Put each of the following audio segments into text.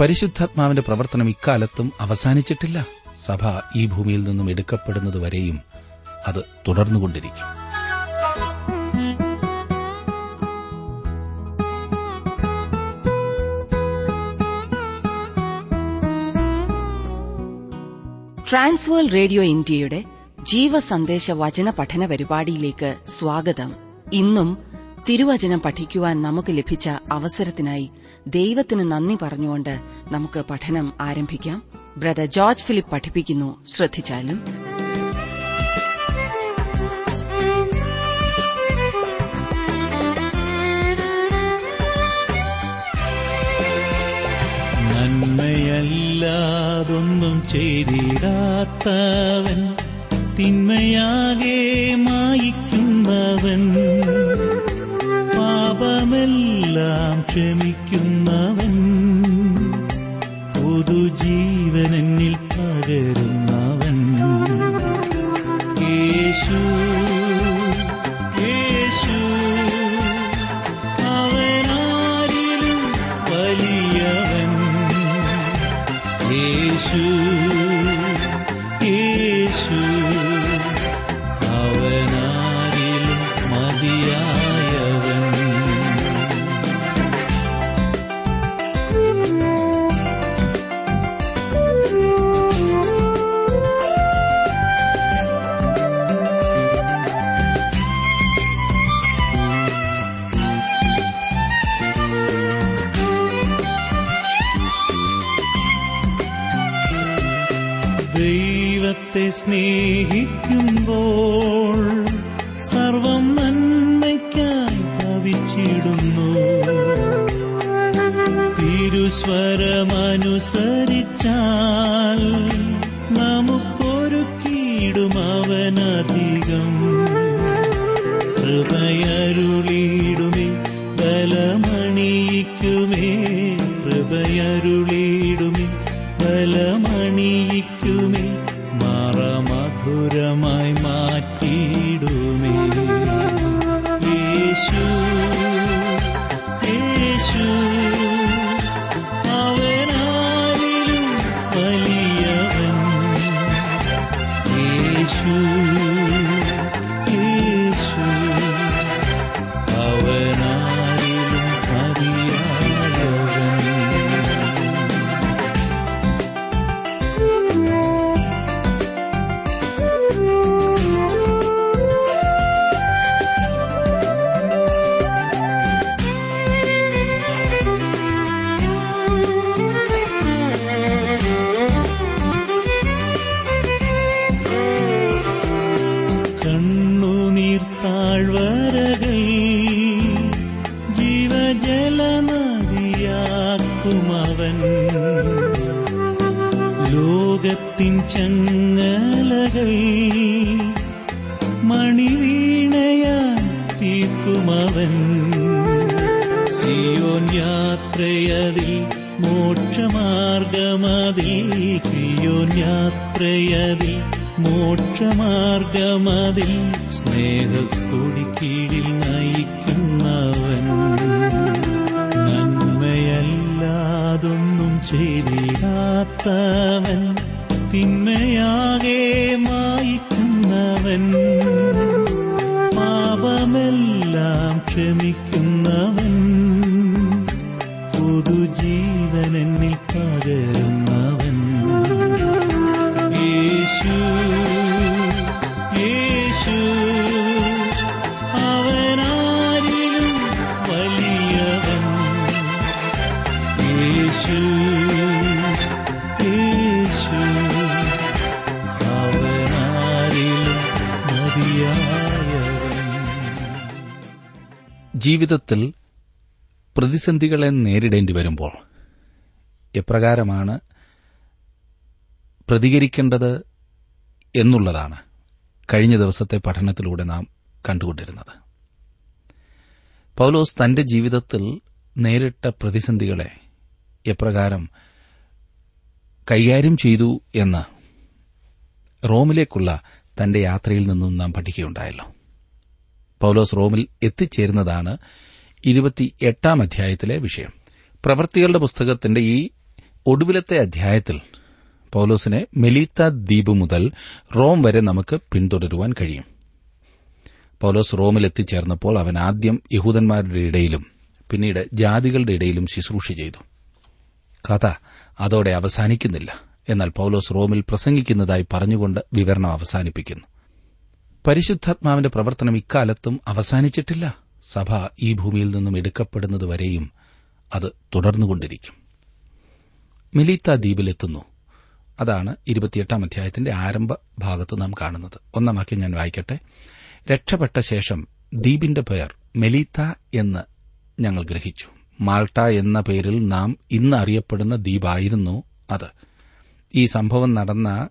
പരിശുദ്ധാത്മാവിന്റെ പ്രവർത്തനം ഇക്കാലത്തും അവസാനിച്ചിട്ടില്ല. സഭ ഈ ഭൂമിയിൽ നിന്നും എടുക്കപ്പെടുന്നതുവരെയും അത് തുടർന്നുകൊണ്ടിരിക്കും. ട്രാൻസ്വേൾ റേഡിയോ ഇന്ത്യയുടെ ജീവസന്ദേശ വചന പഠന പരിപാടിയിലേക്ക് സ്വാഗതം. ഇന്നും തിരുവചനം പഠിക്കുവാൻ നമുക്ക് ലഭിച്ച അവസരത്തിനായി ദൈവത്തിന് നന്ദി പറഞ്ഞുകൊണ്ട് നമുക്ക് പഠനം ആരംഭിക്കാം. ബ്രദർ ജോർജ് ഫിലിപ്പ് പഠിപ്പിക്കുന്നു. ശ്രദ്ധിച്ചാലും. നന്മയല്ലാതൊന്നും ചെയ്തിടാത്തവൻ തിന്മയാകെ മായിക്കുന്നവൻ. പാപമെല്ലാം ക്ഷമിക്കുന്നവൻ ദൈവത്തെ സ്നേഹിക്കുമ്പോൾ സർവം നന്മയ്ക്കായി ഭവിച്ചിടുന്നു. തിരുസ്വരമനുസരിച്ചാൽ നമുക്കൊരു കീടും അവനധികം കൃപയരുളിയിടുമേ ബലമണിയിക്കുമേ കൃപയരുളിയിടുമേ ചെയ്തിടാത്തവൻ തിന്മയാകെ മായിക്കുന്നവൻ. ജീവിതത്തിൽ പ്രതിസന്ധികളെ നേരിടേണ്ടി വരുമ്പോൾ എപ്രകാരമാണ് പ്രതികരിക്കേണ്ടത് എന്നുള്ളതാണ് കഴിഞ്ഞ ദിവസത്തെ പഠനത്തിലൂടെ നാം കണ്ടുകൊണ്ടിരുന്നത്. പൌലോസ് തന്റെ ജീവിതത്തിൽ നേരിട്ട പ്രതിസന്ധികളെ എപ്രകാരം കൈകാര്യം ചെയ്തു എന്ന് റോമിലേക്കുള്ള തന്റെ യാത്രയിൽ നിന്നും നാം പഠിക്കുകയുണ്ടായല്ലോ. പൌലോസ് റോമിൽ എത്തിച്ചേരുന്നതാണ് ഇരുപത്തിയെട്ടാം അധ്യായത്തിലെ വിഷയം. പ്രവൃത്തികളുടെ പുസ്തകത്തിന്റെ ഈ ഒടുവിലത്തെ അധ്യായത്തിൽ പൌലോസിനെ മെലീത്ത ദ്വീപ് മുതൽ റോം വരെ നമുക്ക് പിന്തുടരുവാൻ കഴിയും. പൌലോസ് റോമിൽ എത്തിച്ചേർന്നപ്പോൾ അവൻ ആദ്യം യഹൂദന്മാരുടെ ഇടയിലും പിന്നീട് ജാതികളുടെ ഇടയിലും ശുശ്രൂഷ ചെയ്തു. കഥ അതോടെ അവസാനിക്കുന്നില്ല. എന്നാൽ പൌലോസ് റോമിൽ പ്രസംഗിക്കുന്നതായി പറഞ്ഞുകൊണ്ട് വിവരണം അവസാനിപ്പിക്കുന്നു. പരിശുദ്ധാത്മാവിന്റെ പ്രവർത്തനം ഇക്കാലത്തും അവസാനിച്ചിട്ടില്ല. സഭ ഈ ഭൂമിയിൽ നിന്നും എടുക്കപ്പെടുന്നതുവരെയും അത് തുടർന്നുകൊണ്ടിരിക്കും. മിലീത്ത ദ്വീപിലെത്തുന്നു. അതാണ് ഇരുപത്തിയെട്ടാം അധ്യായത്തിന്റെ ആരംഭ ഭാഗത്ത് നാം കാണുന്നത്. ഒന്നാം വാക്യം ഞാൻ വായിക്കട്ടെ. രക്ഷപ്പെട്ട ശേഷം ദ്വീപിന്റെ പേർ മെലീത്ത എന്ന് ഞങ്ങൾ ഗ്രഹിച്ചു. മാൾട്ട എന്ന പേരിൽ നാം ഇന്ന് അറിയപ്പെടുന്ന ദ്വീപായിരുന്നു അത്. ഈ സംഭവം നടന്ന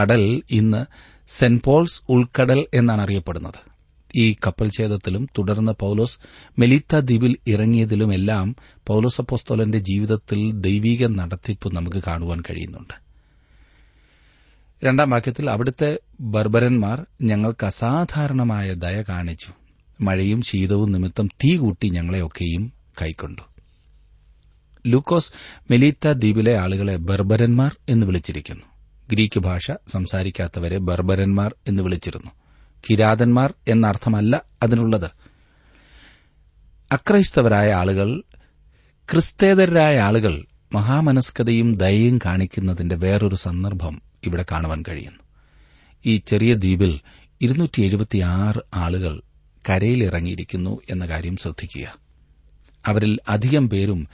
കടൽ ഇന്ന് സെന്റ് പോൾസ് ഉൾക്കടൽ എന്നാണ് അറിയപ്പെടുന്നത്. ഈ കപ്പൽ ഛേദത്തിലും തുടർന്ന് പൌലോസ് മെലിത്ത ദ്വീപിൽ ഇറങ്ങിയതിലുമെല്ലാം പൌലോസ് അപ്പോസ്തോലന്റെ ജീവിതത്തിൽ ദൈവിക നടത്തിപ്പ് നമുക്ക് കാണുവാൻ കഴിയുന്നുണ്ട്. രണ്ടാം വാക്യത്തിൽ അവിടുത്തെ ബർബരന്മാർ ഞങ്ങൾക്ക് അസാധാരണമായ ദയ കാണിച്ചു. മഴയും ശീതവും നിമിത്തം തീ കൂട്ടി ഞങ്ങളെയൊക്കെയും കൈക്കൊണ്ടു. ലൂക്കോസ് മെലീത്ത ദ്വീപിലെ ആളുകളെ ബർബരന്മാർ എന്ന് വിളിച്ചിരിക്കുന്നു. ഗ്രീക്ക് ഭാഷ സംസാരിക്കാത്തവരെ ബർബരന്മാർ എന്ന് വിളിച്ചിരുന്നു. കിരാതന്മാർ എന്നർത്ഥമല്ല അതിനുള്ളത്. അക്രൈസ്തവരായ ആളുകൾ ക്രിസ്തേതരായ ആളുകൾ മഹാമനസ്കതയും ദയയും കാണിക്കുന്നതിന്റെ വേറൊരു സന്ദർഭം ഇവിടെ കാണുവാൻ കഴിയുന്നു. ഈ ചെറിയ ദ്വീപിൽ ഇരുന്നൂറ്റി എഴുപത്തിയാറ് ആളുകൾ കരയിലിറങ്ങിയിരിക്കുന്നു എന്ന കാര്യം ശ്രദ്ധിക്കുക. അവരിൽ അധികം പേരും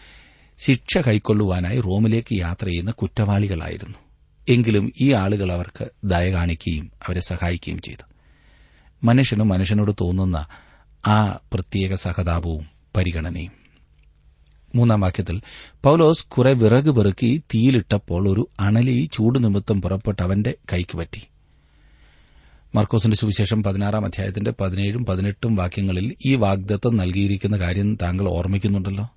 ശിക്ഷ കൈക്കൊള്ളുവാനായി റോമിലേക്ക് യാത്ര ചെയ്യുന്ന കുറ്റവാളികളായിരുന്നു. എങ്കിലും ഈ ആളുകൾ അവർക്ക് ദയ കാണിക്കുകയും അവരെ സഹായിക്കുകയും ചെയ്തു. മനുഷ്യനും മനുഷ്യനോട് തോന്നുന്ന ആ പ്രത്യേക സഹതാപവും പരിഗണനയും. മൂന്നാം വാക്യത്തിൽ പൌലോസ് കുറെ വിറക് പെറുക്കി തീയിലിട്ടപ്പോൾ ഒരു അണലി ചൂട് നിമിത്തം പുറപ്പെട്ട് അവന്റെ കൈക്ക് പറ്റി. മർക്കോസിന്റെ സുവിശേഷം പതിനാറാം അധ്യായത്തിന്റെ പതിനേഴും പതിനെട്ടും വാക്യങ്ങളിൽ ഈ വാഗ്ദത്തം നൽകിയിരിക്കുന്ന കാര്യം താങ്കൾ ഓർമ്മിക്കുന്നുണ്ടല്ലോ?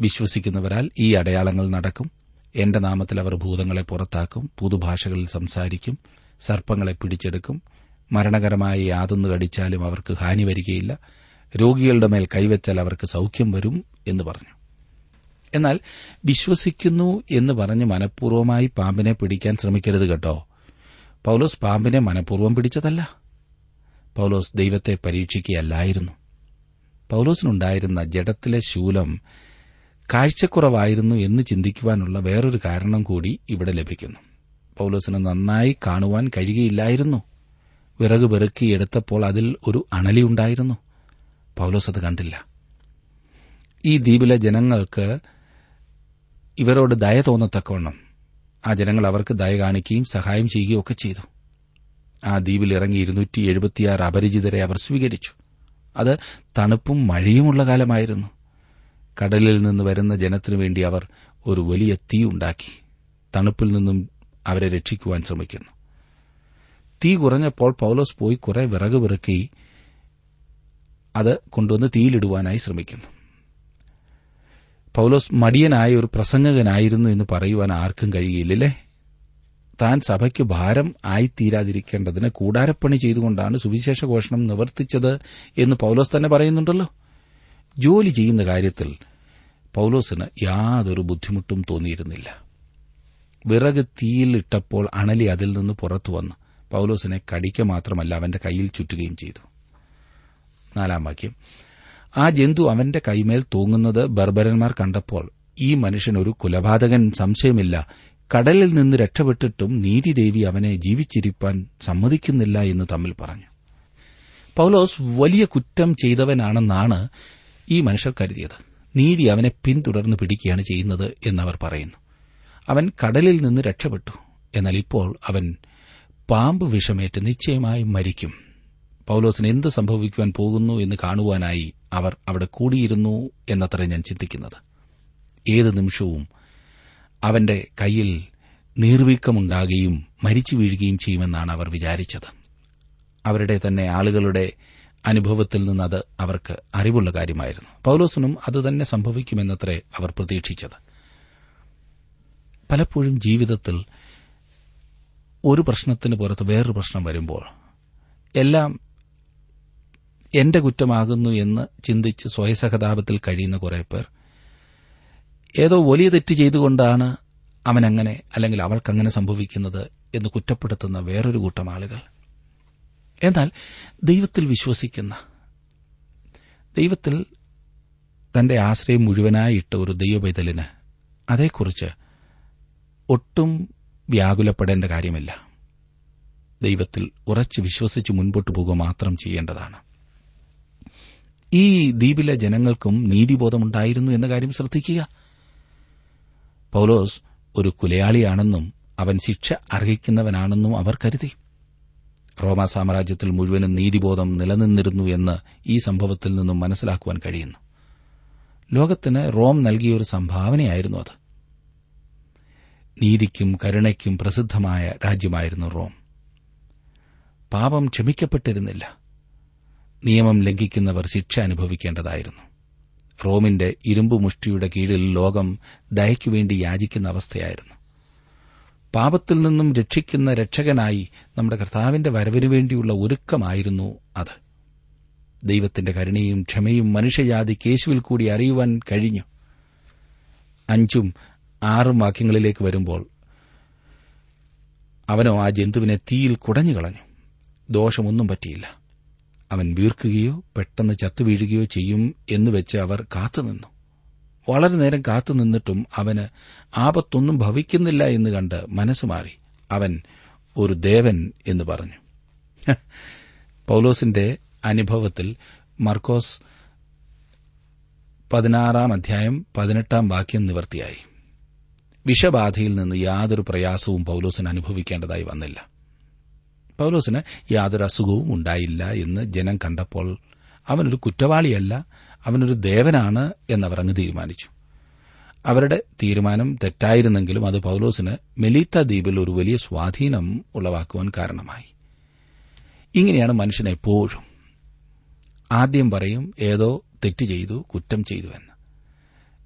വിശ്വസിക്കുന്നവരാൽ ഈ അടയാളങ്ങൾ നടക്കും. എന്റെ നാമത്തിൽ അവർ ഭൂതങ്ങളെ പുറത്താക്കും പുതുഭാഷകളിൽ സംസാരിക്കും സർപ്പങ്ങളെ പിടിച്ചെടുക്കും. മരണകരമായ യാതൊന്നു കടിച്ചാലും അവർക്ക് ഹാനി വരികയില്ല. രോഗികളുടെ മേൽ കൈവച്ചാൽ അവർക്ക് സൌഖ്യം വരും എന്ന് പറഞ്ഞു. എന്നാൽ വിശ്വസിക്കുന്നു എന്ന് പറഞ്ഞ് മനഃപൂർവമായി പാമ്പിനെ പിടിക്കാൻ ശ്രമിക്കരുത് കേട്ടോ. പൌലോസ് പാമ്പിനെ മനഃപൂർവം പിടിച്ചതല്ല. പൌലോസ് ദൈവത്തെ പരീക്ഷിക്കുകയല്ലായിരുന്നു. പൌലോസിനുണ്ടായിരുന്ന ജഡത്തിലെ ശൂലം കാഴ്ചക്കുറവായിരുന്നു എന്ന് ചിന്തിക്കുവാനുള്ള വേറൊരു കാരണം കൂടി ഇവിടെ ലഭിക്കുന്നു. പൌലോസിന് നന്നായി കാണുവാൻ കഴിയുകയില്ലായിരുന്നു. വിറക് പെറുക്കി എടുത്തപ്പോൾ അതിൽ ഒരു അണലിയുണ്ടായിരുന്നു പൌലോസ് അത് കണ്ടില്ല. ഈ ദ്വീപിലെ ജനങ്ങൾക്ക് ഇവരോട് ദയ തോന്നത്തക്കവണ്ണം ആ ജനങ്ങൾ അവർക്ക് ദയ കാണിക്കുകയും സഹായം ചെയ്യുകയും ഒക്കെ ചെയ്തു. ആ ദ്വീപിൽ ഇറങ്ങി ഇരുന്നൂറ്റി എഴുപത്തിയാറ് അപരിചിതരെ അവർ സ്വീകരിച്ചു. അത് തണുപ്പും മഴയുമുള്ള കാലമായിരുന്നു. കടലിൽ നിന്ന് വരുന്ന ജനത്തിനു വേണ്ടി അവർ ഒരു വലിയ തീ ഉണ്ടാക്കി. തണുപ്പിൽ നിന്നും അവരെ രക്ഷിക്കുവാൻ ശ്രമിക്കുന്നു. തീ കുറഞ്ഞപ്പോൾ പൌലോസ് പോയി കുറെ വിറക് വിറക്കി അത് കൊണ്ടുവന്ന് തീയിലിടുവാനായി ശ്രമിക്കുന്നു. പൌലോസ് മടിയനായ ഒരു പ്രസംഗകനായിരുന്നു എന്ന് പറയുവാൻ ആർക്കും കഴിയില്ലല്ലേ? താൻ സഭയ്ക്ക് ഭാരം ആയിത്തീരാതിരിക്കേണ്ടതിന് കൂടാരപ്പണി ചെയ്തുകൊണ്ടാണ് സുവിശേഷ ഘോഷണം നിവർത്തിച്ചത് എന്ന് പൌലോസ് തന്നെ പറയുന്നുണ്ടല്ലോ. ജോലി ചെയ്യുന്ന കാര്യത്തിൽ പൌലോസിന് യാതൊരു ബുദ്ധിമുട്ടും തോന്നിയിരുന്നില്ല. വിറക് തീയിലിട്ടപ്പോൾ അണലി അതിൽ നിന്ന് പുറത്തു വന്ന്. പൌലോസിനെ കടിക്ക മാത്രമല്ല അവന്റെ കയ്യിൽ ചുറ്റുകയും ചെയ്തു. നാലാം വാക്യം. ആ ജന്തു അവന്റെ കൈമേൽ തൂങ്ങുന്നത് ബർബരന്മാർ കണ്ടപ്പോൾ ഈ മനുഷ്യൻ ഒരു കുലപാതകൻ സംശയമില്ല. കടലിൽ നിന്ന് രക്ഷപ്പെട്ടിട്ടും നീതിദേവി അവനെ ജീവിച്ചിരിപ്പാൻ സമ്മതിക്കുന്നില്ല എന്ന് തമ്മിൽ പറഞ്ഞു. പൌലോസ് വലിയ കുറ്റം ചെയ്തവനാണെന്നാണ് ഈ മനുഷ്യർ കരുതിയത്. നീതി അവനെ പിന്തുടർന്ന് പിടിക്കുകയാണ് ചെയ്യുന്നത് എന്നവർ പറയുന്നു. അവൻ കടലിൽ നിന്ന് രക്ഷപ്പെട്ടു. എന്നാൽ ഇപ്പോൾ അവൻ പാമ്പ് വിഷമേറ്റ് നിശ്ചയമായി മരിക്കും. പൌലോസിന് എന്ത് സംഭവിക്കുവാൻ പോകുന്നു എന്ന് കാണുവാനായി അവർ അവിടെ കൂടിയിരുന്നു എന്നത്ര ഞാൻ ചിന്തിക്കുന്നത്. ഏത് നിമിഷവും അവന്റെ കയ്യിൽ നീർവീക്കമുണ്ടാകുകയും മരിച്ചു വീഴുകയും ചെയ്യുമെന്നാണ് അവർ വിചാരിച്ചത്. അവരുടെ തന്നെ ആളുകളുടെ അനുഭവത്തിൽ നിന്ന് അത് അവർക്ക് അറിവുള്ള കാര്യമായിരുന്നു. പൌലോസിനും അതുതന്നെ സംഭവിക്കുമെന്നത്രേ അവർ പ്രതീക്ഷിച്ചത്. പലപ്പോഴും ജീവിതത്തിൽ ഒരു പ്രശ്നത്തിന് പുറത്ത് വേറൊരു പ്രശ്നം വരുമ്പോൾ എല്ലാം എന്റെ കുറ്റമാകുന്നു എന്ന് ചിന്തിച്ച് സ്വയസഹതാപത്തിൽ കഴിയുന്ന കുറെ പേർ ഏതോ വലിയ തെറ്റ് ചെയ്തുകൊണ്ടാണ് അവനങ്ങനെ അല്ലെങ്കിൽ അവൾക്കങ്ങനെ സംഭവിക്കുന്നത് എന്ന് കുറ്റപ്പെടുത്തുന്ന വേറൊരു കൂട്ടം ആളുകൾ. എന്നാൽ ദൈവത്തിൽ വിശ്വസിക്കുന്ന ദൈവത്തിൽ തന്റെ ആശ്രയം മുഴുവനായിട്ട് ഒരു ദൈവപൈതലിന് അതേക്കുറിച്ച് ഒട്ടും വ്യാകുലപ്പെടേണ്ട കാര്യമില്ല. ദൈവത്തിൽ ഉറച്ച് വിശ്വസിച്ച് മുൻപോട്ട് പോകുക മാത്രം ചെയ്യേണ്ടതാണ്. ഈ ദ്വീപിലെ ജനങ്ങൾക്കും നീതിബോധമുണ്ടായിരുന്നു എന്ന കാര്യം ശ്രദ്ധിക്കുക. പൌലോസ് ഒരു കുലയാളിയാണെന്നും അവൻ ശിക്ഷ അർഹിക്കുന്നവനാണെന്നും അവർ കരുതി. റോമാ സാമ്രാജ്യത്തിൽ മുഴുവനും നീതിബോധം നിലനിന്നിരുന്നു എന്ന് ഈ സംഭവത്തിൽ നിന്നും മനസ്സിലാക്കുവാൻ കഴിയുന്നു. ലോകത്തിന് റോം നൽകിയൊരു സംഭാവനയായിരുന്നു അത്. നീതിക്കും കരുണയ്ക്കും പ്രസിദ്ധമായ രാജ്യമായിരുന്നു റോം. പാപം ക്ഷമിക്കപ്പെട്ടിരുന്നില്ല. നിയമം ലംഘിക്കുന്നവർ ശിക്ഷ അനുഭവിക്കേണ്ടതായിരുന്നു. റോമിന്റെ ഇരുമ്പു മുഷ്ടിയുടെ കീഴിൽ ലോകം ദയയ്ക്കുവേണ്ടി യാചിക്കുന്ന അവസ്ഥയായിരുന്നു. പാപത്തിൽ നിന്നും രക്ഷിക്കുന്ന രക്ഷകനായി നമ്മുടെ കർത്താവിന്റെ വരവിനു വേണ്ടിയുള്ള ഒരുക്കമായിരുന്നു അത്. ദൈവത്തിന്റെ കരുണയും ക്ഷമയും മനുഷ്യജാതി കേശുവിൽ കൂടി അറിയുവാൻ കഴിഞ്ഞു. അഞ്ചും ആറും വാക്യങ്ങളിലേക്ക് വരുമ്പോൾ അവനോ ആ ജന്തുവിനെ തീയിൽ കുടഞ്ഞു കളഞ്ഞു. ദോഷമൊന്നും പറ്റിയില്ല. അവൻ വീർക്കുകയോ പെട്ടെന്ന് ചത്തുവീഴുകയോ ചെയ്യും എന്നുവെച്ച് അവർ കാത്തുനിന്നു. വളരെ നേരം കാത്തുനിന്നിട്ടും അവന് ആപത്തൊന്നും ഭവിക്കുന്നില്ല എന്ന് കണ്ട് മനസ്സ് മാറി. അവൻ ഒരു ദേവൻ എന്ന് പറഞ്ഞു. പൌലോസിന്റെ അനുഭവത്തിൽ മർക്കോസ് പതിനാറാം അധ്യായം പതിനെട്ടാം വാക്യം നിവർത്തിയായി. വിഷബാധയിൽ നിന്ന് യാതൊരു പ്രയാസവും പൌലോസിന് അനുഭവിക്കേണ്ടതായി വന്നില്ല. പൌലോസിന് യാതൊരു അസുഖവും ഉണ്ടായില്ല എന്ന് ജനം കണ്ടപ്പോൾ അവനൊരു കുറ്റവാളിയല്ല അവനൊരു ദേവനാണ് എന്നവർ അങ്ങ് തീരുമാനിച്ചു. അവരുടെ തീരുമാനം തെറ്റായിരുന്നെങ്കിലും അത് പൌലോസിന് മെലീത്ത ദ്വീപിൽ ഒരു വലിയ സ്വാധീനം ഉളവാക്കുവാൻ കാരണമായി. ഇങ്ങനെയാണ് മനുഷ്യൻ എപ്പോഴും. ആദ്യം പറയും ഏതോ തെറ്റ് ചെയ്തു കുറ്റം ചെയ്തു എന്ന്.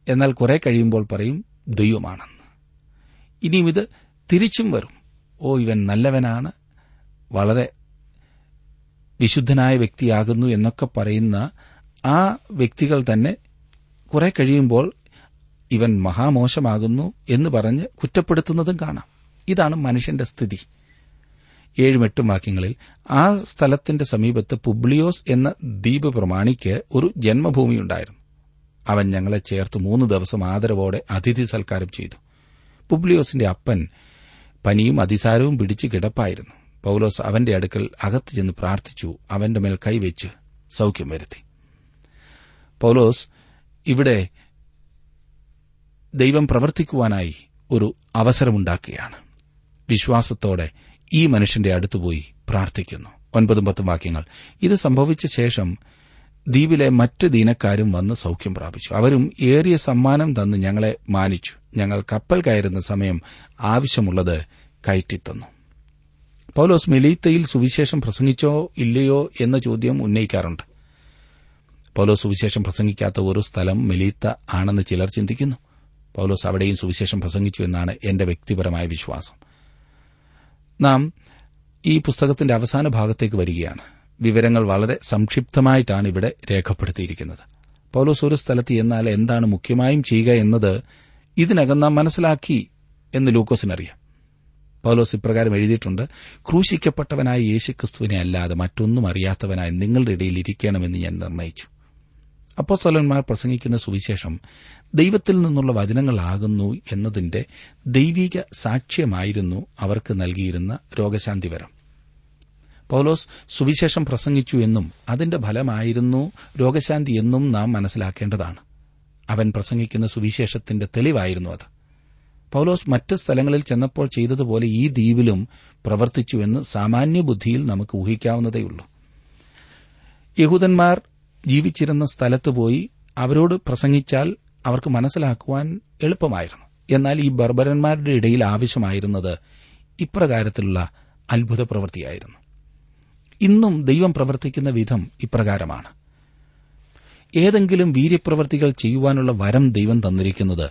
എന്നാൽ കുറെ കഴിയുമ്പോൾ പറയും ദൈവമാണെന്ന്. ഇനിയും ഇത് തിരിച്ചും വരും. ഓ ഇവൻ നല്ലവനാണ് വളരെ വിശുദ്ധനായ വ്യക്തിയാകുന്നു എന്നൊക്കെ പറയുന്ന ആ വ്യക്തികൾ തന്നെ കുറെ കഴിയുമ്പോൾ ഇവൻ മഹാമോശമാകുന്നു എന്ന് പറഞ്ഞ് കുറ്റപ്പെടുത്തുന്നതും കാണാം. ഇതാണ് മനുഷ്യന്റെ സ്ഥിതി. ഏഴും എട്ടും വാക്യങ്ങളിൽ ആ സ്ഥലത്തിന്റെ സമീപത്ത് പുബ്ലിയോസ് എന്ന ദ്വീപ് പ്രമാണിക്ക് ഒരു ജന്മഭൂമിയുണ്ടായിരുന്നു അവൻ ഞങ്ങളെ ചേർത്ത് മൂന്ന് ദിവസം ആദരവോടെ അതിഥി സൽക്കാരം ചെയ്തു. പുബ്ലിയോസിന്റെ അപ്പൻ പനിയും അതിസാരവും പിടിച്ച് കിടപ്പായിരുന്നു. പൌലോസ് അവന്റെ അടുക്കൽ അകത്ത് ചെന്ന് പ്രാർത്ഥിച്ചു അവന്റെ മേൽ കൈവച്ച് സൌഖ്യം വരുത്തി. പൌലോസ് ഇവിടെ ദൈവം പ്രവർത്തിക്കുവാനായി ഒരു അവസരമുണ്ടാക്കുകയാണ്. വിശ്വാസത്തോടെ ഈ മനുഷ്യന്റെ അടുത്തുപോയി പ്രാർത്ഥിക്കുന്നു. ഒൻപതും പത്തും വാക്യങ്ങൾ. ഇത് സംഭവിച്ച ശേഷം ദ്വീപിലെ മറ്റ് ദീനക്കാരും വന്ന് സൌഖ്യം പ്രാപിച്ചു. അവരും ഏറിയ സമ്മാനം തന്ന് ഞങ്ങളെ മാനിച്ചു. ഞങ്ങൾ കപ്പൽ കയറുന്ന സമയം ആവശ്യമുള്ളത് കയറ്റിത്തന്നു. പൌലോസ് മെലീത്തയിൽ സുവിശേഷം പ്രസംഗിച്ചോ ഇല്ലയോ എന്ന ചോദ്യം ഉന്നയിക്കാറുണ്ട്. പൌലോസ് സുവിശേഷം പ്രസംഗിക്കാത്ത ഒരു സ്ഥലം മെലീത്ത ആണെന്ന് ചിലർ ചിന്തിക്കുന്നു. പൌലോസ് അവിടെയും സുവിശേഷം പ്രസംഗിച്ചു എന്നാണ് എന്റെ വ്യക്തിപരമായ വിശ്വാസം. നാം ഈ പുസ്തകത്തിന്റെ അവസാന ഭാഗത്തേക്ക് വരികയാണ്. വിവരങ്ങൾ വളരെ സംക്ഷിപ്തമായിട്ടാണ് ഇവിടെ രേഖപ്പെടുത്തിയിരിക്കുന്നത്. പൌലോസ് ഒരു സ്ഥലത്ത് എന്നാൽ എന്താണ് മുഖ്യമായും ചെയ്യുക എന്നത് ഇതിനകം നാം മനസ്സിലാക്കി എന്ന് ലൂക്കോസിനറിയാം. പൌലോസ് ഇപ്രകാരം എഴുതിയിട്ടുണ്ട് ക്രൂശിക്കപ്പെട്ടവനായ യേശുക്രിസ്തുവിനെ അല്ലാതെ മറ്റൊന്നും അറിയാത്തവനായി നിങ്ങളുടെ ഇടയിൽ ഇരിക്കണമെന്ന് ഞാൻ നിർണയിച്ചു. അപ്പോസ്തലന്മാർ പ്രസംഗിക്കുന്ന സുവിശേഷം ദൈവത്തിൽ നിന്നുള്ള വചനങ്ങളാകുന്നു എന്നതിന്റെ ദൈവിക സാക്ഷ്യമായിരുന്നു അവർക്ക് നൽകിയിരുന്ന രോഗശാന്തിവരം പൌലോസ് സുവിശേഷം പ്രസംഗിച്ചു എന്നും അതിന്റെ ഫലമായിരുന്നു രോഗശാന്തി എന്നും നാം മനസ്സിലാക്കേണ്ടതാണ്. അവൻ പ്രസംഗിക്കുന്ന സുവിശേഷത്തിന്റെ തെളിവായിരുന്നു അത്. പൌലോസ് മറ്റ് സ്ഥലങ്ങളിൽ ചെന്നപ്പോൾ ചെയ്തതുപോലെ ഈ ദ്വീപിലും പ്രവർത്തിച്ചുവെന്ന് സാമാന്യ ബുദ്ധിയിൽ നമുക്ക് ഊഹിക്കാവുന്നതേയുള്ളൂ. യഹൂദന്മാർ ജീവിച്ചിരുന്ന സ്ഥലത്ത് പോയി അവരോട് പ്രസംഗിച്ചാൽ അവർക്ക് മനസ്സിലാക്കുവാൻ എളുപ്പമായിരുന്നു. എന്നാൽ ഈ ബർബരന്മാരുടെ ഇടയിൽ ആവശ്യമായിരുന്നത് ഇപ്രകാരത്തിലുള്ള അത്ഭുത പ്രവൃത്തിയായിരുന്നു. ഇന്നും ദൈവം പ്രവർത്തിക്കുന്ന വിധം ഇപ്രകാരമാണ്. ഏതെങ്കിലും വീര്യപ്രവർത്തികൾ ചെയ്യുവാനുള്ള വരം ദൈവം തന്നിരിക്കുന്നത്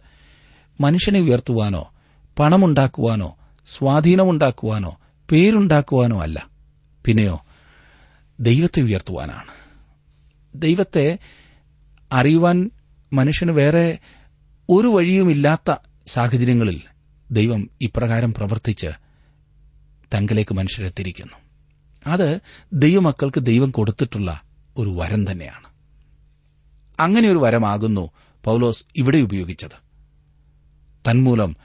മനുഷ്യനെ ഉയർത്തുവാനോ പണമുണ്ടാക്കുവാനോ സ്വാധീനമുണ്ടാക്കുവാനോ പേരുണ്ടാക്കുവാനോ അല്ല. പിന്നെയോ ദൈവത്തെ ഉയർത്തുവാനാണ്. ദൈവത്തെ അറിയുവാൻ മനുഷ്യന് വേറെ ഒരു വഴിയുമില്ലാത്ത സാഹചര്യങ്ങളിൽ ദൈവം ഇപ്രകാരം പ്രവർത്തിച്ച് തങ്കലേക്ക് മനുഷ്യരെ തിരിക്കുന്നു അത് ദൈവമക്കൾക്ക് ദൈവം കൊടുത്തിട്ടുള്ള ഒരു വരം തന്നെയാണ്. അങ്ങനെ ഒരു വരമാകുന്നു പൌലോസ് ഇവിടെ ഉപയോഗിച്ചത്. തന്മൂലം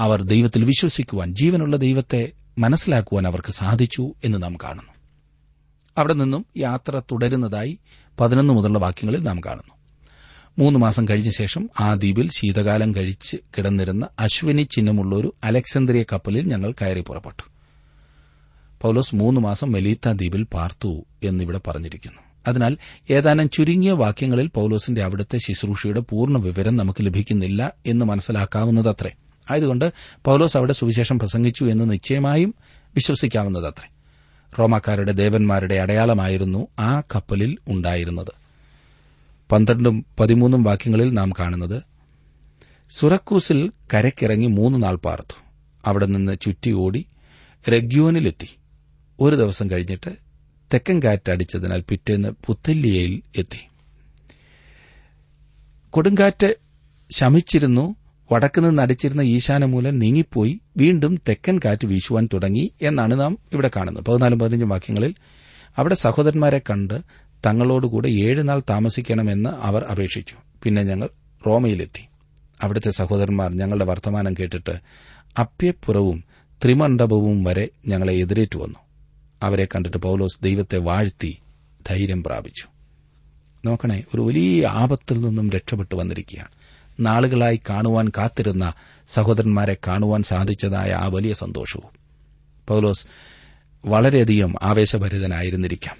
അവർ ദൈവത്തിൽ വിശ്വസിക്കുവാൻ ജീവനുള്ള ദൈവത്തെ മനസ്സിലാക്കുവാൻ അവർക്ക് സാധിച്ചു എന്ന് നാം കാണുന്നു. അവിടെ നിന്നും യാത്ര തുടരുന്നതായി പതിനൊന്ന് മുതലുള്ള വാക്യങ്ങളിൽ നാം കാണുന്നു. മൂന്ന് മാസം കഴിഞ്ഞ ശേഷം ആ ദ്വീപിൽ ശീതകാലം കഴിച്ച് കിടന്നിരുന്ന അശ്വിനി ചിഹ്നമുള്ള ഒരു അലക്സന്ദ്രിയ കപ്പലിൽ ഞങ്ങൾ കയറി പുറപ്പെട്ടു. പൌലോസ് മൂന്ന് മാസം മെലീത്ത ദ്വീപിൽ പാർത്തു എന്നിവിടെ പറഞ്ഞിരിക്കുന്നു. അതിനാൽ ഏതാനും ചുരുങ്ങിയ വാക്യങ്ങളിൽ പൌലോസിന്റെ അവിടുത്തെ ശുശ്രൂഷയുടെ പൂർണ വിവരം നമുക്ക് ലഭിക്കുന്നില്ല എന്ന് മനസ്സിലാക്കാവുന്നതത്രേ. ആയതുകൊണ്ട് പൌലോസ് അവിടെ സുവിശേഷം പ്രസംഗിച്ചു എന്ന് നിശ്ചയമായും വിശ്വസിക്കാവുന്നതത്രേ. റോമാക്കാരുടെ ദേവന്മാരുടെ അടയാളമായിരുന്നു ആ കപ്പലിൽ ഉണ്ടായിരുന്നത്. പന്ത്രണ്ടും പതിമൂന്നും വാക്യങ്ങളിൽ നാം കാണുന്നത് സുറക്കൂസിൽ കരക്കിറങ്ങി മൂന്ന് നാൾ പാർത്തു. അവിടെ നിന്ന് ചുറ്റി ഓടി രഗ്യോനിലെത്തി. ഒരു ദിവസം കഴിഞ്ഞിട്ട് തെക്കൻ കാറ്റടിച്ചതിനാൽ പിറ്റേന്ന് പുത്തല്ലിയയിൽ എത്തി. കൊടുങ്കാറ്റ് ശമിച്ചിരുന്നു വടക്ക് നിന്ന് അടിച്ചിരുന്ന ഈശാനമൂലം നീങ്ങിപ്പോയി വീണ്ടും തെക്കൻ കാറ്റ് വീശുവാൻ തുടങ്ങി എന്നാണ് നാം ഇവിടെ കാണുന്നത്. പതിനാലും പതിനഞ്ചും വാക്യങ്ങളിൽ അവിടെ സഹോദരന്മാരെ കണ്ട് തങ്ങളോടുകൂടെ ഏഴ് നാൾ താമസിക്കണമെന്ന് അവർ അപേക്ഷിച്ചു. പിന്നെ ഞങ്ങൾ റോമയിലെത്തി. അവിടുത്തെ സഹോദരന്മാർ ഞങ്ങളുടെ വർത്തമാനം കേട്ടിട്ട് അപ്യപ്പുറവും ത്രിമണ്ഡപവും വരെ ഞങ്ങളെ എതിരേറ്റു വന്നു. അവരെ കണ്ടിട്ട് പൌലോസ് ദൈവത്തെ വാഴ്ത്തി ധൈര്യം പ്രാപിച്ചു. നോക്കണേ ഒരു വലിയ ആപത്തിൽ നിന്നും രക്ഷപ്പെട്ടു വന്നിരിക്കുകയാണ്. നാളുകളായി കാണുവാൻ കാത്തിരുന്ന സഹോദരന്മാരെ കാണുവാൻ സാധിച്ചതായ ആ വലിയ സന്തോഷവും. പൌലോസ് വളരെയധികം ആവേശഭരിതനായിരുന്നിരിക്കാം.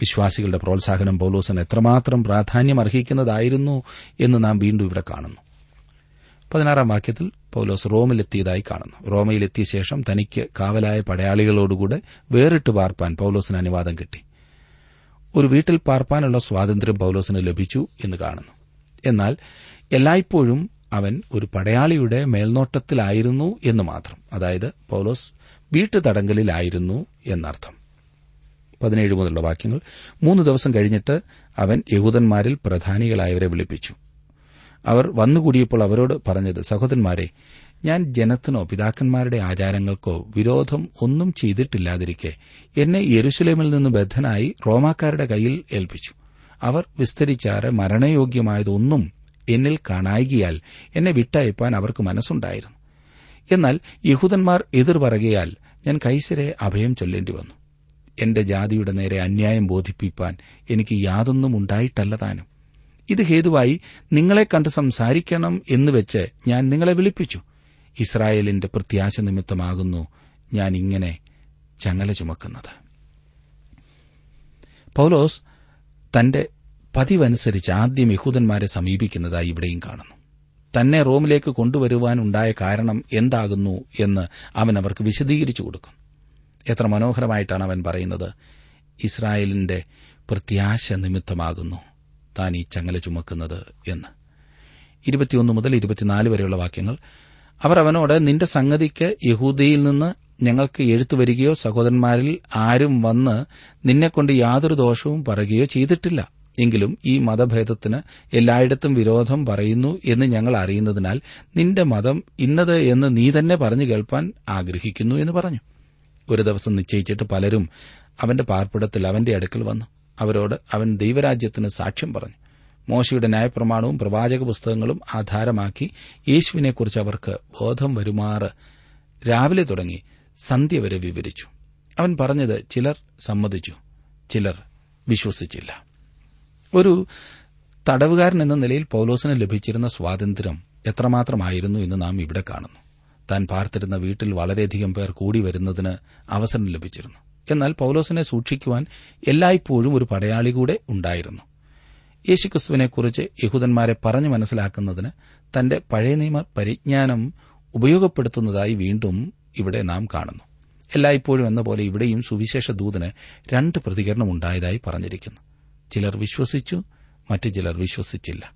വിശ്വാസികളുടെ പ്രോത്സാഹനം പൌലോസിന് എത്രമാത്രം പ്രാധാന്യം അർഹിക്കുന്നതായിരുന്നു എന്ന് നാം വീണ്ടും ഇവിടെ കാണുന്നു. പതിനാറാം വാക്യത്തിൽ പൌലോസ് റോമിലെത്തിയതായി കാണുന്നു. റോമയിലെത്തിയ ശേഷം തനിക്ക് കാവലായ പടയാളികളോടുകൂടെ വേറിട്ട് പാർപ്പാൻ പൌലോസിന് അനുവാദം കിട്ടി. ഒരു വീട്ടിൽ പാർപ്പാനുള്ള സ്വാതന്ത്ര്യം പൌലോസിന് ലഭിച്ചു എന്ന് കാണുന്നു. എന്നാൽ എല്ലായ്പ്പോഴും അവൻ ഒരു പടയാളിയുടെ മേൽനോട്ടത്തിലായിരുന്നു എന്ന് മാത്രം. അതായത് പൌലോസ് വീട്ടുതടങ്കലിലായിരുന്നു എന്നർത്ഥം. പതിനേഴ് മുതലുള്ള വാക്യങ്ങൾ. മൂന്ന് ദിവസം കഴിഞ്ഞിട്ട് അവൻ യഹൂദന്മാരിൽ പ്രധാനികളായവരെ വിളിപ്പിച്ചു. അവർ വന്നുകൂടിയപ്പോൾ അവരോട് പറഞ്ഞത് സഹോദരന്മാരെ ഞാൻ ജനത്തിനോ പിതാക്കന്മാരുടെ ആചാരങ്ങൾക്കോ വിരോധം ഒന്നും ചെയ്തിട്ടില്ലാതിരിക്കെ എന്നെ യെരുശലേമിൽ നിന്ന് ബദ്ധനായി റോമാക്കാരുടെ കയ്യിൽ ഏൽപ്പിച്ചു. അവർ വിസ്തരിച്ചാറ് മരണയോഗ്യമായതൊന്നും എന്നിൽ കാണായികയാൽ എന്നെ വിട്ടയപ്പാൻ അവർക്ക് മനസ്സുണ്ടായിരുന്നു. എന്നാൽ യഹൂദന്മാർ എതിർ ഞാൻ കൈസരെ അഭയം ചൊല്ലേണ്ടി വന്നു. എന്റെ ജാതിയുടെ നേരെ അന്യായം ബോധിപ്പിപ്പാൻ എനിക്ക് യാതൊന്നും ഉണ്ടായിട്ടല്ല താനും ഇത് ഹേതുവായി നിങ്ങളെ കണ്ട് സംസാരിക്കണം എന്ന് വെച്ച് ഞാൻ നിങ്ങളെ വിളിപ്പിച്ചു. ഇസ്രായേലിന്റെ പ്രത്യാശ നിമിത്തമാകുന്നു ഞാൻ ഇങ്ങനെ ചങ്ങല ചുമക്കുന്നത്. പൌലോസ് തന്റെ പതിവനുസരിച്ച് ആദ്യം യഹൂദന്മാരെ സമീപിക്കുന്നതായി ഇവിടെയും കാണുന്നു. തന്നെ റോമിലേക്ക് കൊണ്ടുവരുവാനുണ്ടായ കാരണം എന്താകുന്നു എന്ന് അവൻ അവർക്ക് വിശദീകരിച്ചു കൊടുക്കും. എത്ര മനോഹരമായിട്ടാണ് അവൻ പറയുന്നത് ഇസ്രായേലിന്റെ പ്രത്യാശ നിമിത്തമാകുന്നു താൻ ഈ ചങ്ങല ചുമക്കുന്നത് എന്ന്. ഇരുപത്തിയൊന്ന് മുതൽ ഇരുപത്തിനാല് വരെയുള്ള വാക്യങ്ങൾ. അവർ അവനോട് നിന്റെ സംഗതിക്ക് യഹൂദയിൽ നിന്ന് ഞങ്ങൾക്ക് എഴുത്തു വരികയോ സഹോദരന്മാരിൽ ആരും വന്ന് നിന്നെക്കൊണ്ട് യാതൊരു ദോഷവും പറയുകയോ ചെയ്തിട്ടില്ല. എങ്കിലും ഈ മതഭേദത്തിന് എല്ലായിടത്തും വിരോധം പറയുന്നു എന്ന് ഞങ്ങൾ അറിയുന്നതിനാൽ നിന്റെ മതം ഇന്നത് എന്ന് നീ തന്നെ പറഞ്ഞു കേൾപ്പാൻ ആഗ്രഹിക്കുന്നു എന്ന് പറഞ്ഞു. ഒരു ദിവസം നിശ്ചയിച്ചിട്ട് പലരും അവന്റെ പാർപ്പിടത്തിൽ അവന്റെ അടുക്കൽ വന്നു. അവരോട് അവൻ ദൈവരാജ്യത്തിന് സാക്ഷ്യം പറഞ്ഞു. മോശയുടെ ന്യായപ്രമാണവും പ്രവാചക പുസ്തകങ്ങളും ആധാരമാക്കി യേശുവിനെക്കുറിച്ച് അവർക്ക് ബോധം വരുമാറ് രാവിലെ തുടങ്ങി. സന്ധ്യ വരെ വിവരിച്ചു. അവൻ പറഞ്ഞത് ചിലർ സമ്മതിച്ചു ചിലർ വിശ്വസിച്ചില്ല. ഒരു തടവുകാരൻ എന്ന നിലയിൽ പൌലോസിന് ലഭിച്ചിരുന്ന സ്വാതന്ത്ര്യം എത്രമാത്രമായിരുന്നു എന്ന് നാം ഇവിടെ കാണുന്നു. താൻ പാർത്തിരുന്ന വീട്ടിൽ വളരെയധികം പേർ കൂടി വരുന്നതിന് അവസരം ലഭിച്ചിരുന്നു. എന്നാൽ പൌലോസിനെ സൂക്ഷിക്കുവാൻ എല്ലായ്പ്പോഴും ഒരു പടയാളി കൂടെ ഉണ്ടായിരുന്നു. യേശുക്രിസ്തുവിനെക്കുറിച്ച് യഹൂദന്മാരെ പറഞ്ഞു മനസ്സിലാക്കുന്നതിന് തന്റെ പഴയ നിയമ പരിജ്ഞാനം ഉപയോഗപ്പെടുത്തുന്നതായി വീണ്ടും ഇവിടെ നാം കാണുന്നു. എല്ലായ്പ്പോഴും എന്ന പോലെ ഇവിടെയും സുവിശേഷ ദൂതന് രണ്ട് പ്രതികരണം ഉണ്ടായതായി പറഞ്ഞിരിക്കുന്നു. ചിലർ വിശ്വസിച്ചു മറ്റു ചിലർ വിശ്വസിച്ചില്ല.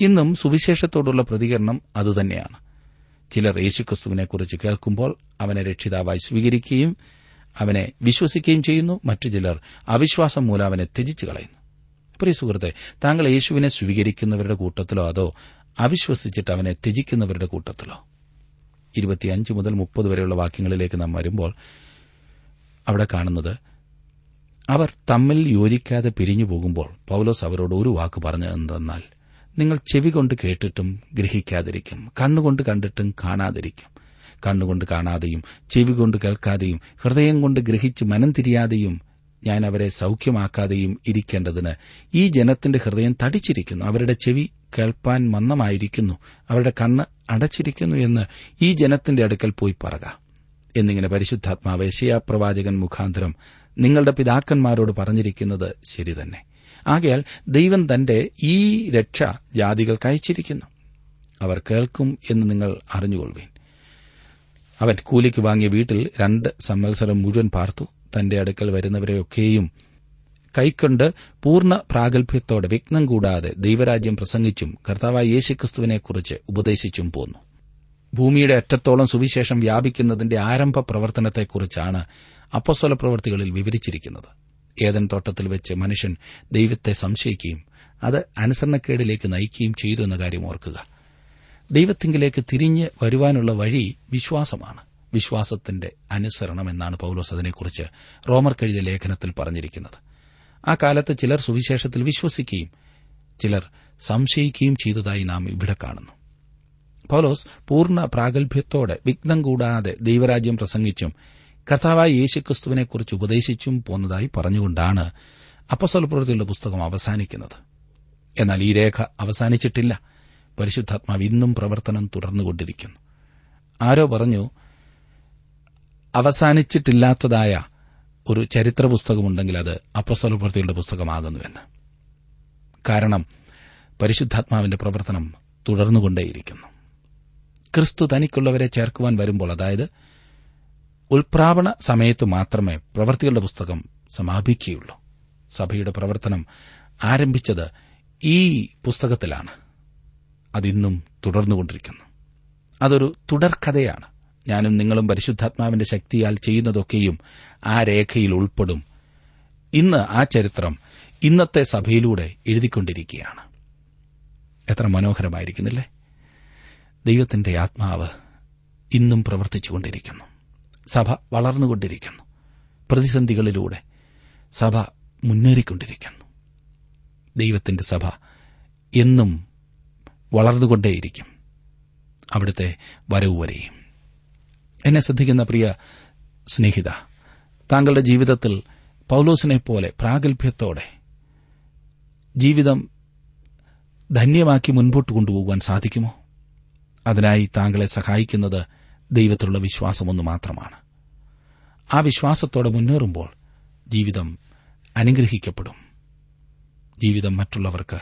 ഇന്നും സുവിശേഷത്തോടുള്ള പ്രതികരണം അതുതന്നെയാണ് ചിലർ യേശുക്രിസ്തുവിനെക്കുറിച്ച് കേൾക്കുമ്പോൾ അവനെ രക്ഷിതാവായി സ്വീകരിക്കുകയും അവനെ വിശ്വസിക്കുകയും ചെയ്യുന്നു മറ്റു ചിലർ അവിശ്വാസം മൂലം അവനെ ത്യജിച്ചു കളയുന്നു. പ്രിയ സുഹൃത്തെ താങ്കൾ യേശുവിനെ സ്വീകരിക്കുന്നവരുടെ കൂട്ടത്തിലോ അതോ അവിശ്വസിച്ചിട്ട് അവനെ ത്യജിക്കുന്നവരുടെ കൂട്ടത്തിലോ? ഇരുപത്തിയഞ്ച് മുതൽ മുപ്പത് വരെയുള്ള വാക്യങ്ങളിലേക്ക് നാം വരുമ്പോൾ അവിടെ കാണുന്നത് അവർ തമ്മിൽ യോജിക്കാതെ പിരിഞ്ഞു പോകുമ്പോൾ പൌലോസ് അവരോട് ഒരു വാക്ക് പറഞ്ഞു എന്തെന്നാൽ നിങ്ങൾ ചെവി കൊണ്ട് കേട്ടിട്ടും ഗ്രഹിക്കാതിരിക്കും കണ്ണുകൊണ്ട് കണ്ടിട്ടും കാണാതിരിക്കും. കണ്ണുകൊണ്ട് കാണാതെയും ചെവി കൊണ്ട് കേൾക്കാതെയും ഹൃദയം കൊണ്ട് ഗ്രഹിച്ച് മനം തിരിയാതെയും ഞാൻ അവരെ സൌഖ്യമാക്കാതെയും ഇരിക്കേണ്ടതിന് ഈ ജനത്തിന്റെ ഹൃദയം തടിച്ചിരിക്കുന്നു. അവരുടെ ചെവി കേൾപ്പാൻ മന്ദമായിരിക്കുന്നു. അവരുടെ കണ്ണ് അടച്ചിരിക്കുന്നു എന്ന് ഈ ജനത്തിന്റെ അടുക്കൽ പോയി പറക. എന്നിങ്ങനെ പരിശുദ്ധാത്മാവ് യശയാ പ്രവാചകൻ മുഖാന്തരം നിങ്ങളുടെ പിതാക്കന്മാരോട് പറഞ്ഞിരിക്കുന്നത് ശരി തന്നെ. ആകയാൽ ദൈവം തന്റെ ഈ രക്ഷ ജാതികൾക്ക് അയച്ചിരിക്കുന്നു. അവർ കേൾക്കും എന്ന് നിങ്ങൾ അറിഞ്ഞുകൊള്ളുവീൻ. അവൻ കൂലിക്ക് വാങ്ങിയ വീട്ടിൽ രണ്ട് സമ്മത്സരം മുഴുവൻ പാർത്തു. തന്റെ അടുക്കൽ വരുന്നവരെയൊക്കെയും കൈക്കൊണ്ട് പൂർണ പ്രാഗൽഭ്യത്തോടെ വിഘ്നം കൂടാതെ ദൈവരാജ്യം പ്രസംഗിച്ചും കർത്താവായ യേശുക്രിസ്തുവിനെക്കുറിച്ച് ഉപദേശിച്ചും പോന്നു. ഭൂമിയുടെ അറ്റത്തോളം സുവിശേഷം വ്യാപിക്കുന്നതിന്റെ ആരംഭ പ്രവർത്തനത്തെക്കുറിച്ചാണ് അപ്പസ്വല പ്രവൃത്തികളിൽ വിവരിച്ചിരിക്കുന്നത്. ഏതൻ തോട്ടത്തിൽ വെച്ച് മനുഷ്യൻ ദൈവത്തെ സംശയിക്കുകയും അത് അനുസരണക്കേടിലേക്ക് നയിക്കുകയും ചെയ്തു എന്ന കാര്യം ഓർക്കുക. ദൈവത്തിങ്കിലേക്ക് തിരിഞ്ഞ് വരുവാനുള്ള വഴി വിശ്വാസമാണ്. വിശ്വാസത്തിന്റെ അനുസരണം എന്നാണ് പൌലോസ് അതിനെക്കുറിച്ച് റോമർ കെഴുതിയ ലേഖനത്തിൽ പറഞ്ഞിരിക്കുന്നത്. ആ കാലത്ത് ചിലർ സുവിശേഷത്തിൽ വിശ്വസിക്കുകയും ചിലർ സംശയിക്കുകയും ചെയ്തതായി നാം ഇവിടെ കാണുന്നു. പൗലോസ് പൂർണ പ്രാഗൽഭ്യത്തോടെ വിഘ്നം കൂടാതെ ദൈവരാജ്യം പ്രസംഗിച്ചും കർത്താവായ യേശുക്രിസ്തുവിനെക്കുറിച്ച് ഉപദേശിച്ചും പോന്നതായി പറഞ്ഞുകൊണ്ടാണ് അപ്പസ്വലപ്രവൃത്തിയുടെ പുസ്തകം അവസാനിക്കുന്നത്. എന്നാൽ ഈ രേഖ അവസാനിച്ചിട്ടില്ല. പരിശുദ്ധാത്മാവ് ഇന്നും പ്രവർത്തനം തുടർന്നുകൊണ്ടിരിക്കുന്നു. ആരോ പറഞ്ഞു അവസാനിച്ചിട്ടില്ലാത്തതായ ഒരു ചരിത്ര പുസ്തകമുണ്ടെങ്കിൽ അത് അപ്പസ്വല പ്രവൃത്തിയുടെ പുസ്തകമാകുന്നുവെന്ന്. കാരണം പരിശുദ്ധാത്മാവിന്റെ പ്രവർത്തനം തുടർന്നുകൊണ്ടേയിരിക്കുന്നു. ക്രിസ്തു തനിക്കുള്ളവരെ ചേർക്കുവാൻ വരുമ്പോൾ അതായത് ഉൽപ്രാവണ സമയത്ത് മാത്രമേ പ്രവൃത്തികളുടെ പുസ്തകം സമാപിക്കുകയുള്ളൂ. സഭയുടെ പ്രവർത്തനം ആരംഭിച്ചത് ഈ പുസ്തകത്തിലാണ്. അതിന്നും തുടർന്നുകൊണ്ടിരിക്കുന്നു. അതൊരു തുടർക്കഥയാണ്. ഞാനും നിങ്ങളും പരിശുദ്ധാത്മാവിന്റെ ശക്തിയാൽ ചെയ്യുന്നതൊക്കെയും ആ രേഖയിൽ ഉൾപ്പെടും. ഇന്ന് ആ ചരിത്രം ഇന്നത്തെ സഭയിലൂടെ എഴുതിക്കൊണ്ടിരിക്കുകയാണ്. എത്ര മനോഹരമായിരിക്കുന്നില്ലേ? ദൈവത്തിന്റെ ആത്മാവ് ഇന്നും പ്രവർത്തിച്ചുകൊണ്ടിരിക്കുന്നു. സഭ വളർന്നുകൊണ്ടിരിക്കുന്നു. പ്രതിസന്ധികളിലൂടെ സഭ മുന്നേറിക്കൊണ്ടിരിക്കുന്നു. ദൈവത്തിന്റെ സഭ എന്നും വളർന്നുകൊണ്ടേയിരിക്കും. അവിടുത്തെ വരവ് വരെയും. എന്നെ ശ്രദ്ധിക്കുന്ന പ്രിയ സ്നേഹിത താങ്കളുടെ ജീവിതത്തിൽ പൌലോസിനെ പോലെ പ്രാഗൽഭ്യത്തോടെ ജീവിതം ധന്യമാക്കി മുൻപോട്ട് കൊണ്ടുപോകുവാൻ സാധിക്കുമോ? അതിനായി താങ്കളെ സഹായിക്കുന്നത് ദൈവത്തിലുള്ള വിശ്വാസമൊന്നു മാത്രമാണ്. ആ വിശ്വാസത്തോടെ മുന്നേറുമ്പോൾ ജീവിതം അനുഗ്രഹിക്കപ്പെടും. ജീവിതം മറ്റുള്ളവർക്ക്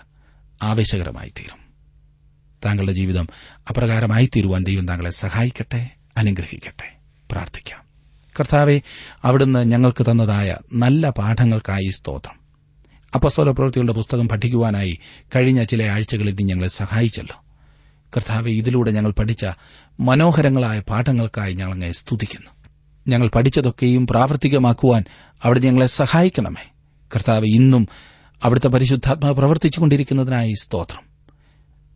ആവേശകരമായി തീരും താങ്കളുടെ ജീവിതം അപ്രകാരമായി തീരുവാൻ ദൈവം താങ്കളെ സഹായിക്കട്ടെ. അനുഗ്രഹിക്കട്ടെ. പ്രാർത്ഥിക്കാം. കർത്താവെ അവിടുന്ന് ഞങ്ങൾക്ക് തന്നതായ നല്ല പാഠങ്ങൾക്കായി സ്തോത്രം. അപ്പസ്തോല പ്രവൃത്തികളുടെ പുസ്തകം പഠിക്കുവാനായി കഴിഞ്ഞ ചില ആഴ്ചകളിൽ നീ ഞങ്ങളെ സഹായിച്ചല്ലോ. കർത്താവെ ഇതിലൂടെ ഞങ്ങൾ പഠിച്ച മനോഹരങ്ങളായ പാഠങ്ങൾക്കായി അങ്ങേ സ്തുതിക്കുന്നു. ഞങ്ങൾ പഠിച്ചതൊക്കെയും പ്രാവർത്തികമാക്കുവാൻ അവിടെ ഞങ്ങളെ സഹായിക്കണമേ. കർത്താവ് ഇന്നും അവിടുത്തെ പരിശുദ്ധാത്മാവ് പ്രവർത്തിച്ചുകൊണ്ടിരിക്കുന്നതിനായി സ്തോത്രം.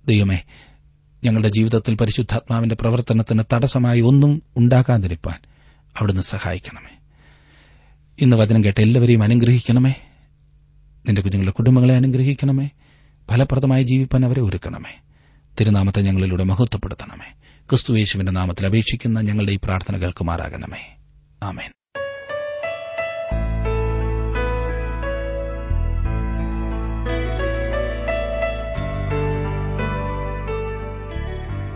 ദൈവമേ ഞങ്ങളുടെ ജീവിതത്തിൽ പരിശുദ്ധാത്മാവിന്റെ പ്രവർത്തനത്തിന് തടസ്സമായി ഒന്നും ഉണ്ടാകാതിരിപ്പാൻ അവിടുന്ന് സഹായിക്കണമേ. ഇന്ന് വചനം കേട്ട എല്ലാവരെയും അനുഗ്രഹിക്കണമേ. നിന്റെ കുഞ്ഞുങ്ങളുടെ കുടുംബങ്ങളെ അനുഗ്രഹിക്കണമേ. ഫലപ്രദമായി ജീവിപ്പാൻ അവരെ ഒരുക്കണമേ. തിരുനാമത്തെ ഞങ്ങളിലൂടെ മഹത്വപ്പെടുത്തണമേ. ക്രിസ്തുയേശുവിന്റെ നാമത്തിൽ അപേക്ഷിക്കുന്ന ഞങ്ങളുടെ ഈ പ്രാർത്ഥന കേൾക്കുമാറാകണമേ ആമേൻ.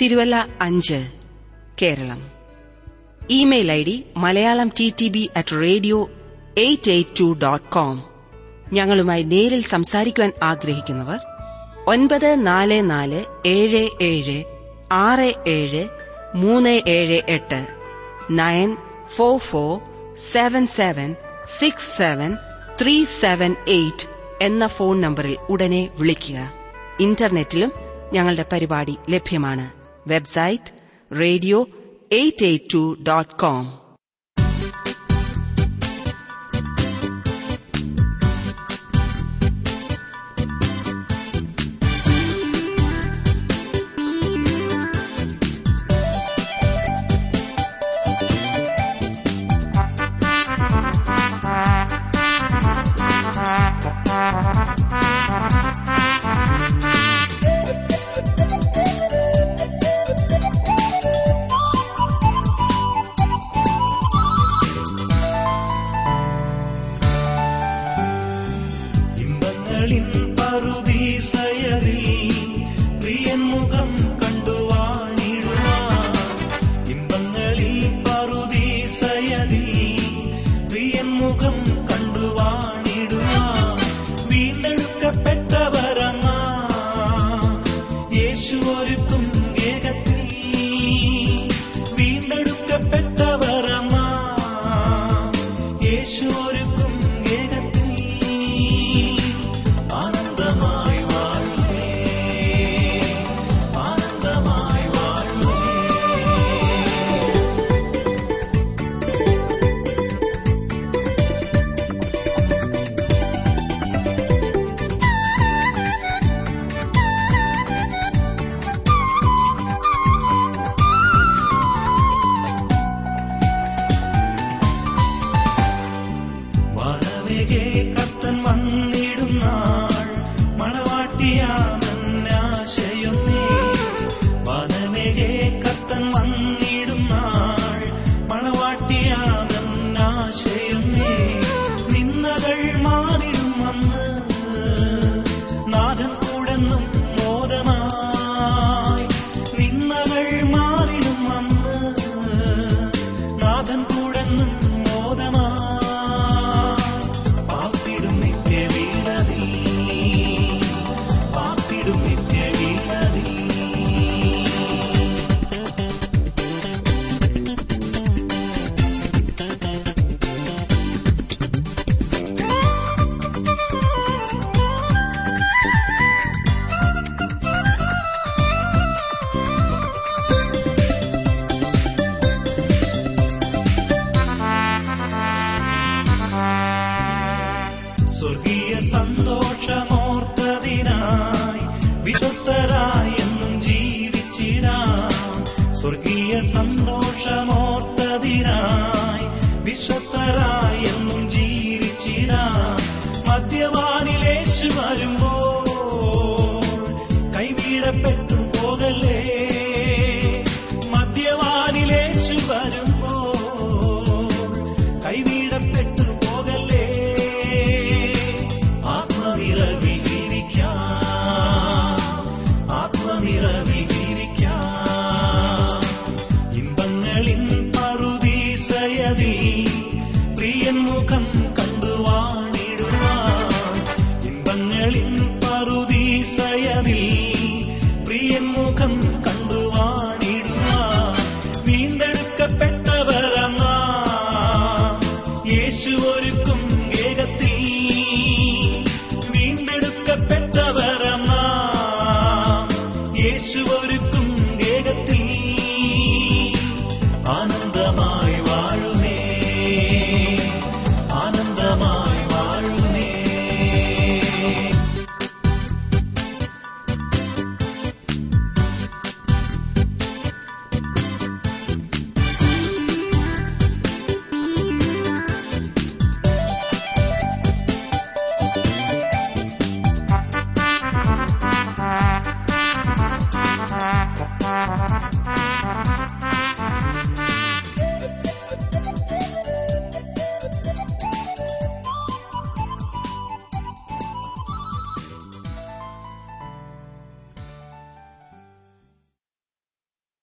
തിരുവല്ല അഞ്ച് Keralam. Email I D Malayalam T T B at radio eight eight two dot com. ഞങ്ങളുമായി നേരിൽ സംസാരിക്കുവാൻ ആഗ്രഹിക്കുന്നവർ ഒൻപത് നാല് നാല് ഏഴ് ഏഴ് ആറ് ഏഴ് മൂന്ന് ഏഴ് എട്ട് nine four four seven seven six seven three seven eight എന്ന ഫോൺ നമ്പറിൽ ഉടനെ വിളിക്കുക. ഇന്റർനെറ്റിലും ഞങ്ങളുടെ പരിപാടി ലഭ്യമാണ്. website radio882.com. സ്വർഗീയ സന്തോഷമോർത്തതിനായി വിശ്വസ്തരായെന്നും ജീവിച്ചിടാം. സ്വർഗീയ സന്തോഷമോർത്തതിനായി